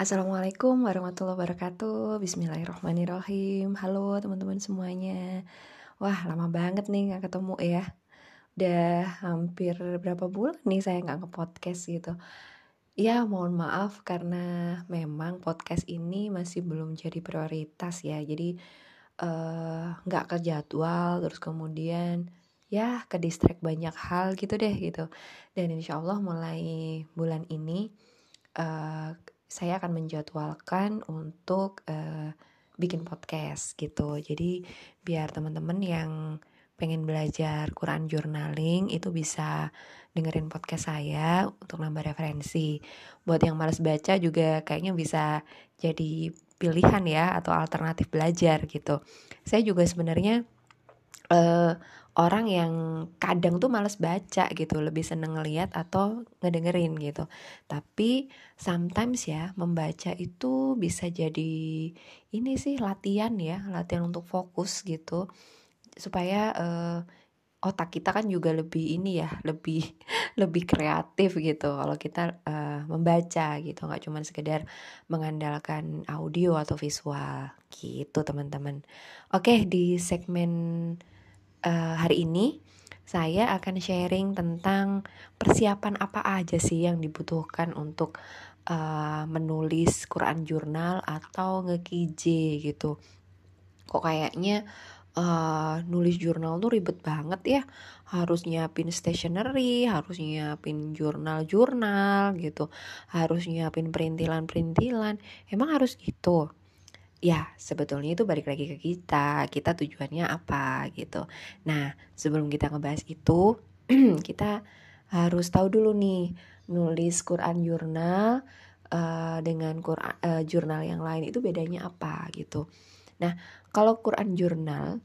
Assalamualaikum warahmatullahi wabarakatuh. Bismillahirrahmanirrahim. Halo teman-teman semuanya. Wah lama banget nih gak ketemu ya. Udah hampir berapa bulan nih saya gak nge-podcast gitu. Ya mohon maaf karena memang podcast ini masih belum jadi prioritas ya. Jadi uh, gak ke jadwal terus kemudian ya ke distract banyak hal gitu deh gitu. Dan insya Allah mulai bulan ini uh, saya akan menjadwalkan untuk uh, bikin podcast gitu. Jadi biar teman-teman yang pengen belajar Quran journaling itu bisa dengerin podcast saya untuk nambah referensi. Buat yang males baca juga kayaknya bisa jadi pilihan ya atau alternatif belajar gitu. Saya juga sebenarnya uh, orang yang kadang tuh males baca gitu lebih seneng ngeliat atau ngedengerin gitu. Tapi sometimes ya membaca itu bisa jadi ini sih latihan ya latihan untuk fokus gitu. Supaya uh, otak kita kan juga lebih ini ya lebih lebih kreatif gitu. Kalau kita uh, membaca gitu nggak cuma sekedar mengandalkan audio atau visual. Gitu teman-teman. Oke di segmen uh, hari ini saya akan sharing tentang persiapan apa aja sih yang dibutuhkan untuk uh, menulis Quran jurnal atau ngekije gitu. Kok kayaknya uh, nulis jurnal tuh ribet banget ya. Harus nyiapin stationery, harus nyiapin jurnal-jurnal gitu. Harus nyiapin perintilan-perintilan. Emang harus gitu? Ya sebetulnya itu balik lagi ke kita. Kita tujuannya apa gitu. Nah sebelum kita ngebahas itu kita harus tahu dulu nih nulis Quran jurnal uh, dengan Quran uh, jurnal yang lain itu bedanya apa gitu. Nah kalau Quran jurnal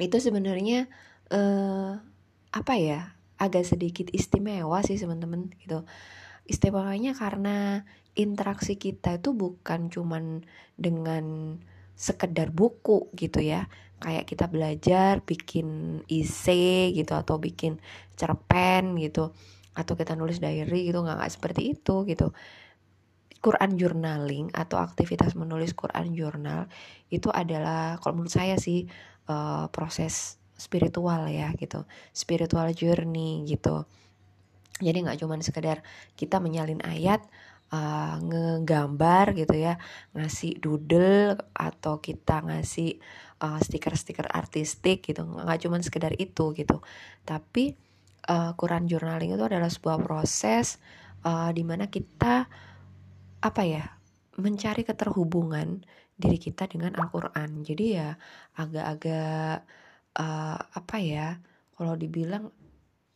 itu sebenarnya uh, apa ya agak sedikit istimewa sih teman-teman gitu. Istimewanya karena interaksi kita itu bukan cuman dengan sekedar buku gitu ya. Kayak kita belajar bikin ise gitu atau bikin cerpen gitu. Atau kita nulis diary gitu nggak nggak seperti itu gitu. Quran journaling atau aktivitas menulis Quran jurnal itu adalah kalau menurut saya sih uh, proses spiritual ya gitu. Spiritual journey gitu. Jadi nggak cuma sekedar kita menyalin ayat uh, ngegambar gitu ya ngasih doodle atau kita ngasih uh, stiker-stiker artistik gitu. Nggak cuma sekedar itu gitu. Tapi uh, Quran journaling itu adalah sebuah proses uh, di mana kita apa ya mencari keterhubungan diri kita dengan Al-Quran. Jadi ya agak-agak uh, apa ya kalau dibilang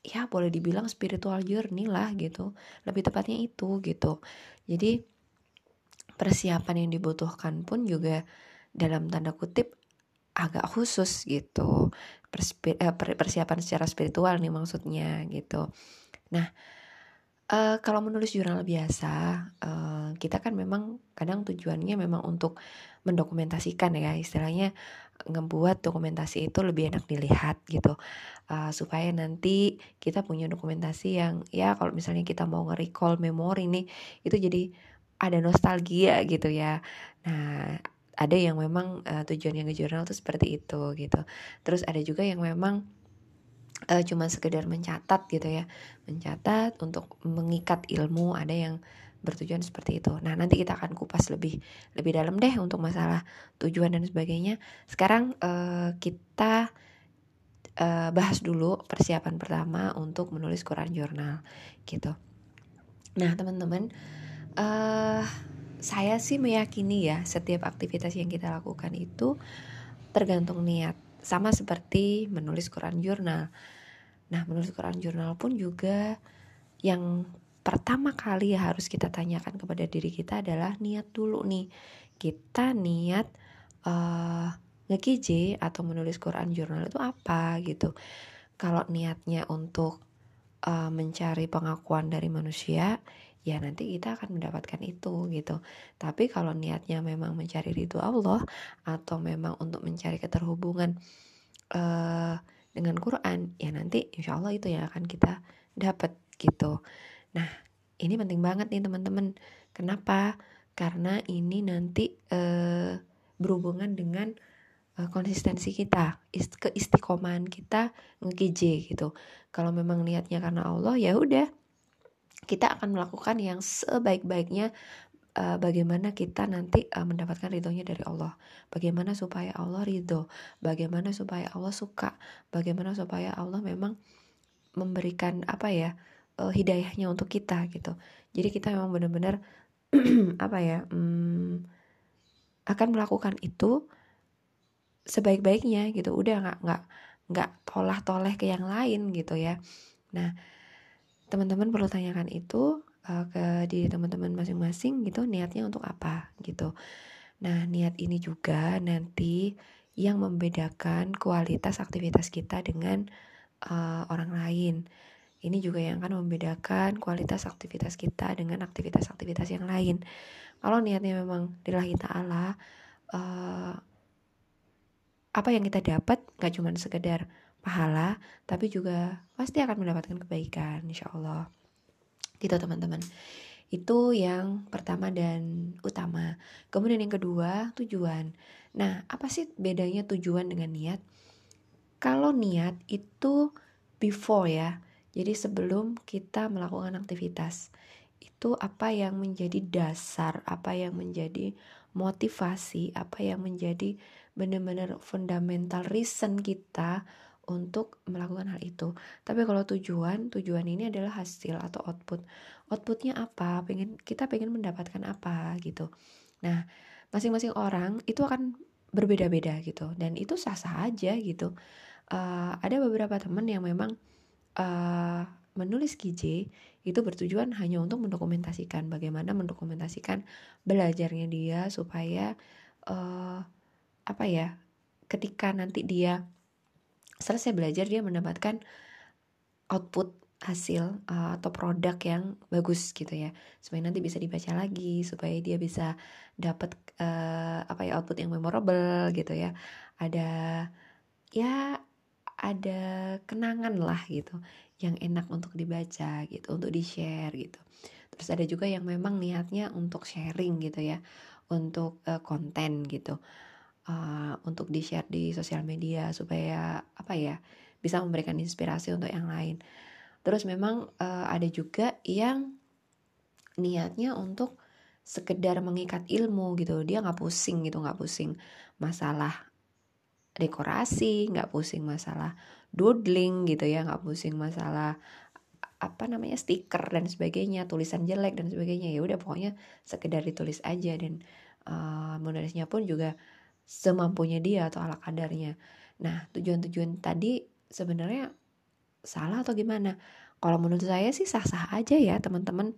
ya boleh dibilang spiritual journey lah gitu. Lebih tepatnya itu gitu. Jadi persiapan yang dibutuhkan pun juga dalam tanda kutip agak khusus gitu. Eh, persiapan secara spiritual nih maksudnya gitu. Nah uh, kalau menulis jurnal biasa uh, kita kan memang kadang tujuannya memang untuk mendokumentasikan ya istilahnya ngebuat dokumentasi itu lebih enak dilihat gitu. Uh, supaya nanti kita punya dokumentasi yang ya kalau misalnya kita mau nge-recall memori nih itu jadi ada nostalgia gitu ya. Nah ada yang memang uh, tujuan yang jurnal itu seperti itu gitu. Terus ada juga yang memang uh, cuma sekedar mencatat gitu ya mencatat untuk mengikat ilmu ada yang bertujuan seperti itu. Nah, nanti kita akan kupas lebih lebih dalam deh untuk masalah tujuan dan sebagainya. Sekarang uh, kita uh, bahas dulu persiapan pertama untuk menulis Quran jurnal gitu. Nah, teman-teman, uh, saya sih meyakini ya setiap aktivitas yang kita lakukan itu tergantung niat. Sama seperti menulis Quran jurnal. Nah, menulis Quran jurnal pun juga yang pertama kali harus kita tanyakan kepada diri kita adalah niat dulu nih kita niat uh, ngekije atau menulis Quran jurnal itu apa gitu kalau niatnya untuk uh, mencari pengakuan dari manusia ya nanti kita akan mendapatkan itu gitu tapi kalau niatnya memang mencari ridho Allah atau memang untuk mencari keterhubungan uh, dengan Quran ya nanti insya Allah itu yang akan kita dapat gitu Nah, ini penting banget nih teman-teman. Kenapa? karena ini nanti uh, berhubungan dengan uh, konsistensi kita, ist keistiqomahan kita nge gitu. Kalau memang niatnya karena Allah ya udah kita akan melakukan yang sebaik-baiknya uh, bagaimana kita nanti uh, mendapatkan ridhonya dari Allah. Bagaimana supaya Allah ridho, bagaimana supaya Allah suka, bagaimana supaya Allah memang memberikan apa ya uh, hidayahnya untuk kita gitu. Jadi kita memang benar-benar apa ya um, akan melakukan itu sebaik-baiknya gitu. Udah nggak nggak nggak tolah-toleh ke yang lain gitu ya. Nah teman-teman perlu tanyakan itu uh, ke diri teman-teman masing-masing gitu niatnya untuk apa gitu. Nah, niat ini juga nanti yang membedakan kualitas aktivitas kita dengan uh, orang lain. Ini juga yang akan membedakan kualitas aktivitas kita dengan aktivitas-aktivitas yang lain. Kalau niatnya memang lillahi ta'ala, uh, apa yang kita dapat gak cuma sekedar pahala, tapi juga pasti akan mendapatkan kebaikan, insya Allah gitu teman-teman. Itu yang pertama dan utama. Kemudian yang kedua tujuan. Nah apa sih bedanya tujuan dengan niat? Kalau niat itu before ya jadi sebelum kita melakukan aktivitas itu apa yang menjadi dasar apa yang menjadi motivasi apa yang menjadi benar-benar fundamental reason kita untuk melakukan hal itu. Tapi kalau tujuan, tujuan ini adalah hasil atau output. Outputnya apa? Pengen kita pengen mendapatkan apa gitu. Nah, masing-masing orang itu akan berbeda-beda gitu dan itu sah-sah aja gitu. Uh, ada beberapa teman yang memang uh, menulis KJ itu bertujuan hanya untuk mendokumentasikan bagaimana mendokumentasikan belajarnya dia supaya uh, apa ya ketika nanti dia selesai belajar dia mendapatkan output hasil uh, atau produk yang bagus gitu ya. Supaya nanti bisa dibaca lagi supaya dia bisa dapat uh, apa ya output yang memorable gitu ya. Ada ya ada kenangan lah gitu yang enak untuk dibaca gitu untuk di share gitu. Terus ada juga yang memang niatnya untuk sharing gitu ya untuk uh, konten gitu uh, untuk di share di sosial media supaya apa ya bisa memberikan inspirasi untuk yang lain. Terus memang uh, ada juga yang niatnya untuk sekedar mengikat ilmu gitu dia nggak pusing gitu nggak pusing masalah dekorasi nggak pusing masalah doodling gitu ya nggak pusing masalah apa namanya stiker dan sebagainya tulisan jelek dan sebagainya ya udah pokoknya sekedar ditulis aja dan uh, menulisnya pun juga semampunya dia atau ala kadarnya. Nah, tujuan-tujuan tadi sebenarnya salah atau gimana? Kalau menurut saya sih sah-sah aja ya, teman-teman.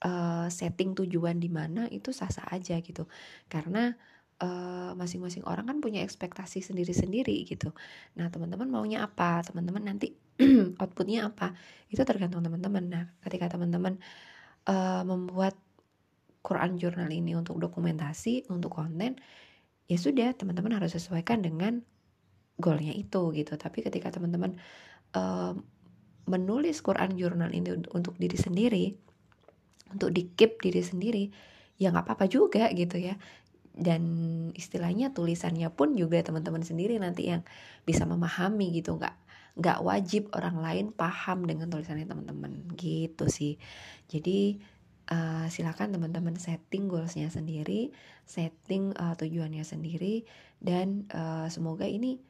Uh, setting tujuan di mana itu sah-sah aja gitu. Karena masing masing-masing orang kan punya ekspektasi sendiri-sendiri gitu. Nah, teman-teman maunya apa? Teman-teman nanti outputnya apa? Itu tergantung teman-teman. Nah, ketika teman-teman uh, membuat Quran jurnal ini untuk dokumentasi, untuk konten, ya sudah teman-teman harus sesuaikan dengan goalnya itu gitu. Tapi ketika teman-teman uh, menulis Quran jurnal ini untuk diri sendiri untuk di keep diri sendiri ya nggak apa-apa juga gitu ya. Dan istilahnya tulisannya pun juga teman-teman sendiri nanti yang bisa memahami gitu. Nggak nggak wajib orang lain paham dengan tulisannya teman-teman. Gitu sih. Jadi uh, silakan teman-teman setting goalsnya sendiri, setting uh, tujuannya sendiri, dan uh, semoga ini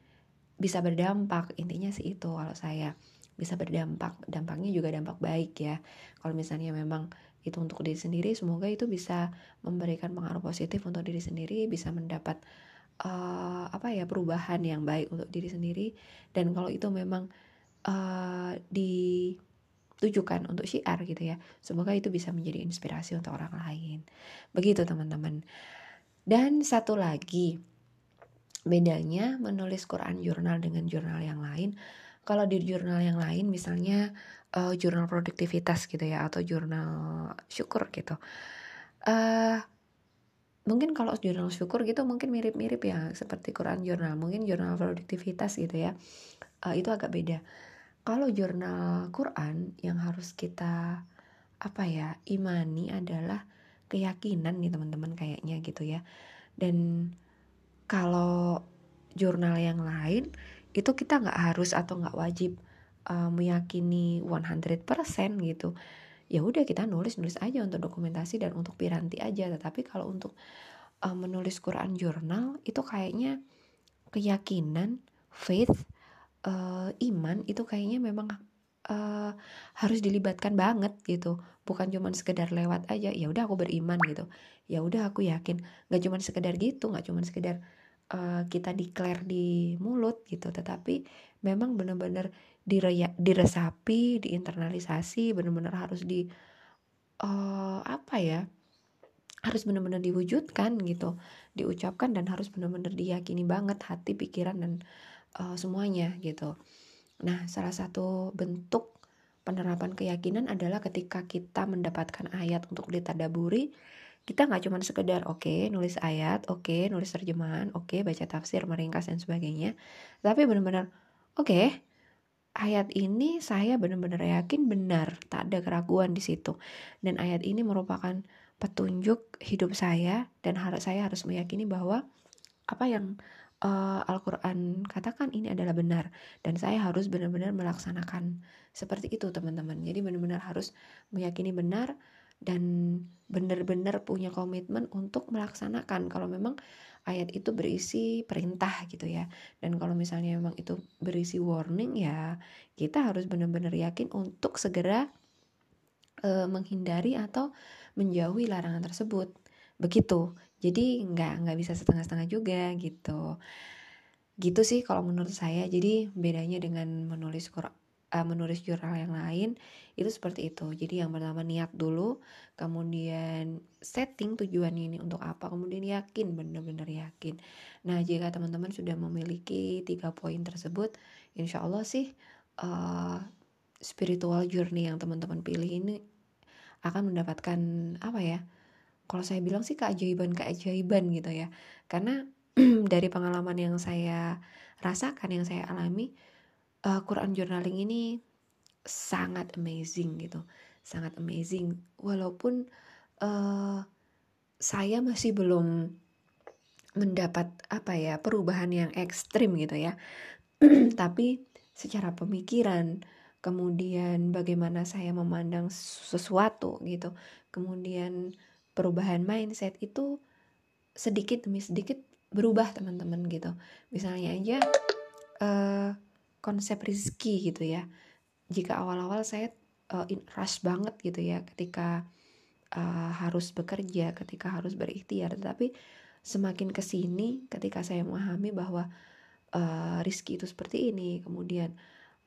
bisa berdampak. Intinya sih itu kalau saya bisa berdampak, dampaknya juga dampak baik ya. Kalau misalnya memang itu untuk diri sendiri, semoga itu bisa memberikan pengaruh positif untuk diri sendiri, bisa mendapat uh, apa ya perubahan yang baik untuk diri sendiri. Dan kalau itu memang uh, di tujukan untuk syiar gitu ya. Semoga itu bisa menjadi inspirasi untuk orang lain. Begitu teman-teman. Dan satu lagi, bedanya menulis Quran jurnal dengan jurnal yang lain. Kalau di jurnal yang lain misalnya uh, jurnal produktivitas gitu ya atau jurnal syukur gitu. Uh, mungkin kalau jurnal syukur gitu mungkin mirip-mirip ya seperti Quran jurnal mungkin jurnal produktivitas gitu ya uh, itu agak beda kalau jurnal Quran yang harus kita apa ya imani adalah keyakinan nih teman-teman kayaknya gitu ya. Dan kalau jurnal yang lain itu kita nggak harus atau nggak wajib uh, meyakini 100% gitu. Ya udah kita nulis nulis aja untuk dokumentasi dan untuk piranti aja. Tetapi kalau untuk uh, menulis Quran jurnal itu kayaknya keyakinan faith uh, iman itu kayaknya memang uh, harus dilibatkan banget gitu. Bukan cuma sekedar lewat aja ya udah aku beriman gitu. Ya udah aku yakin. Nggak cuma sekedar gitu nggak cuma sekedar uh, kita declare di mulut gitu. Tetapi memang benar-benar diresapi, diinternalisasi, benar-benar harus di uh, apa ya? harus benar-benar diwujudkan gitu, diucapkan dan harus benar-benar diyakini banget hati, pikiran dan uh, semuanya gitu. Nah, salah satu bentuk penerapan keyakinan adalah ketika kita mendapatkan ayat untuk ditadaburi, kita nggak cuma sekedar oke okay, nulis ayat, oke okay, nulis terjemahan, oke okay, baca tafsir, meringkas dan sebagainya, tapi benar-benar oke okay, ayat ini saya benar-benar yakin benar, tak ada keraguan di situ. Dan ayat ini merupakan petunjuk hidup saya dan harus saya harus meyakini bahwa apa yang uh, Al-Qur'an katakan ini adalah benar dan saya harus benar-benar melaksanakan seperti itu, teman-teman. Jadi benar-benar harus meyakini benar dan benar-benar punya komitmen untuk melaksanakan kalau memang ayat itu berisi perintah gitu ya dan kalau misalnya memang itu berisi warning ya kita harus benar-benar yakin untuk segera uh, menghindari atau menjauhi larangan tersebut begitu. Jadi nggak nggak bisa setengah-setengah juga gitu. Gitu sih kalau menurut saya. Jadi bedanya dengan menulis uh, menulis jurnal yang lain itu seperti itu. Jadi yang pertama niat dulu kemudian setting tujuan ini untuk apa kemudian yakin benar-benar yakin. Nah jika teman-teman sudah memiliki tiga poin tersebut insya Allah sih uh, spiritual journey yang teman-teman pilih ini akan mendapatkan apa ya kalau saya bilang sih keajaiban keajaiban gitu ya. Karena dari pengalaman yang saya rasakan yang saya alami uh, Quran journaling ini sangat amazing gitu sangat amazing. Walaupun uh, saya masih belum mendapat apa ya perubahan yang ekstrim gitu ya. Tapi secara pemikiran kemudian bagaimana saya memandang sesuatu gitu kemudian perubahan mindset itu sedikit demi sedikit berubah teman-teman gitu. Misalnya aja uh, konsep rizki gitu ya. Jika awal-awal saya uh, in rush banget gitu ya ketika uh, harus bekerja ketika harus berikhtiar. Tapi semakin ke sini ketika saya memahami bahwa uh, rizki itu seperti ini kemudian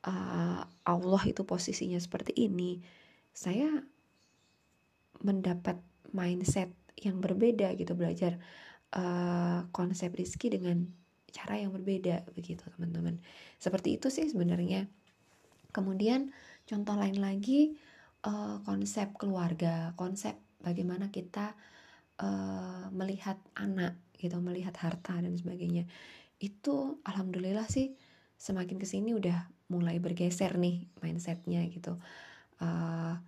uh, Allah itu posisinya seperti ini saya mendapat mindset yang berbeda gitu belajar uh, konsep rizki dengan cara yang berbeda begitu teman-teman. Seperti itu sih sebenarnya. Kemudian contoh lain lagi uh, konsep keluarga konsep bagaimana kita uh, melihat anak gitu melihat harta dan sebagainya. Itu alhamdulillah sih semakin ke sini udah mulai bergeser nih mindsetnya gitu. Uh,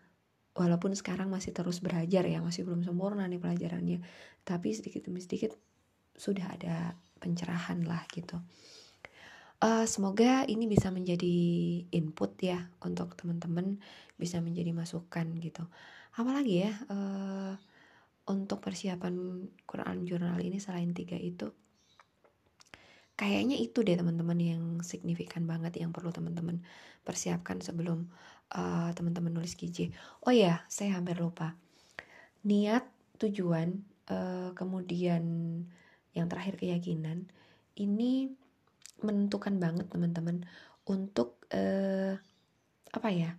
walaupun sekarang masih terus belajar ya masih belum sempurna nih pelajarannya tapi sedikit demi sedikit sudah ada pencerahan lah gitu. Uh, semoga ini bisa menjadi input ya untuk teman-teman bisa menjadi masukan gitu. Apalagi ya uh, untuk persiapan Quran jurnal ini selain tiga itu, kayaknya itu deh teman-teman yang signifikan banget yang perlu teman-teman persiapkan sebelum uh, teman-teman nulis KJ. Oh ya, saya hampir lupa. Niat, tujuan, uh, kemudian yang terakhir keyakinan ini menentukan banget teman-teman untuk uh, apa ya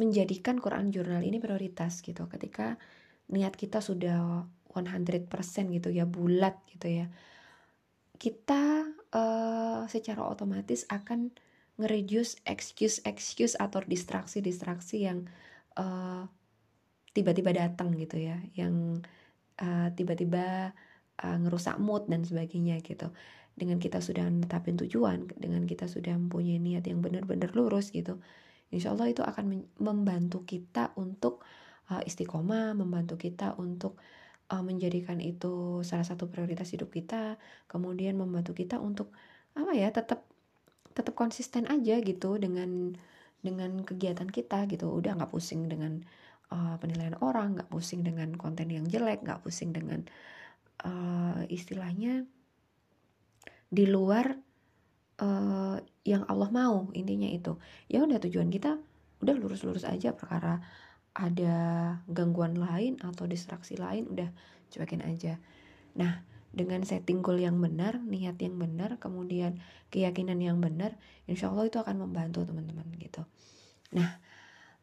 menjadikan Quran jurnal ini prioritas gitu ketika niat kita sudah 100% gitu ya bulat gitu ya kita uh, secara otomatis akan nge excuse excuse atau distraksi distraksi yang uh, tiba-tiba datang gitu ya. Yang uh, tiba-tiba uh, ngerusak mood dan sebagainya gitu. Dengan kita sudah menetapin tujuan dengan kita sudah mempunyai niat yang benar-benar lurus gitu insya Allah itu akan membantu kita untuk uh, istiqomah membantu kita untuk uh, menjadikan itu salah satu prioritas hidup kita kemudian membantu kita untuk apa ya tetap tetap konsisten aja gitu dengan dengan kegiatan kita gitu. Udah nggak pusing dengan uh, penilaian orang nggak pusing dengan konten yang jelek nggak pusing dengan uh, istilahnya di luar uh, yang Allah mau intinya itu. Ya udah tujuan kita udah lurus-lurus aja. Perkara ada gangguan lain atau distraksi lain udah cuekin aja. Nah dengan setting goal yang benar niat yang benar kemudian keyakinan yang benar insya Allah itu akan membantu teman-teman gitu. Nah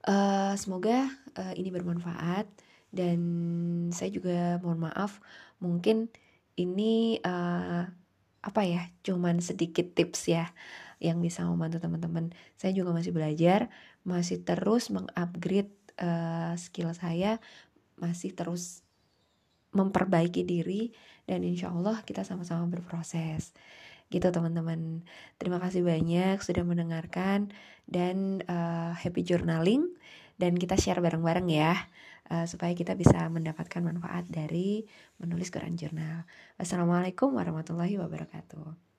uh, semoga uh, ini bermanfaat dan saya juga mohon maaf mungkin ini uh, apa ya cuman sedikit tips ya yang bisa membantu teman-teman. Saya juga masih belajar masih terus mengupgrade uh, skill saya masih terus memperbaiki diri dan insya Allah kita sama-sama berproses gitu teman-teman terima kasih banyak sudah mendengarkan dan uh, happy journaling dan kita share bareng-bareng ya uh, supaya kita bisa mendapatkan manfaat dari menulis Quran Jurnal. Wassalamualaikum warahmatullahi wabarakatuh.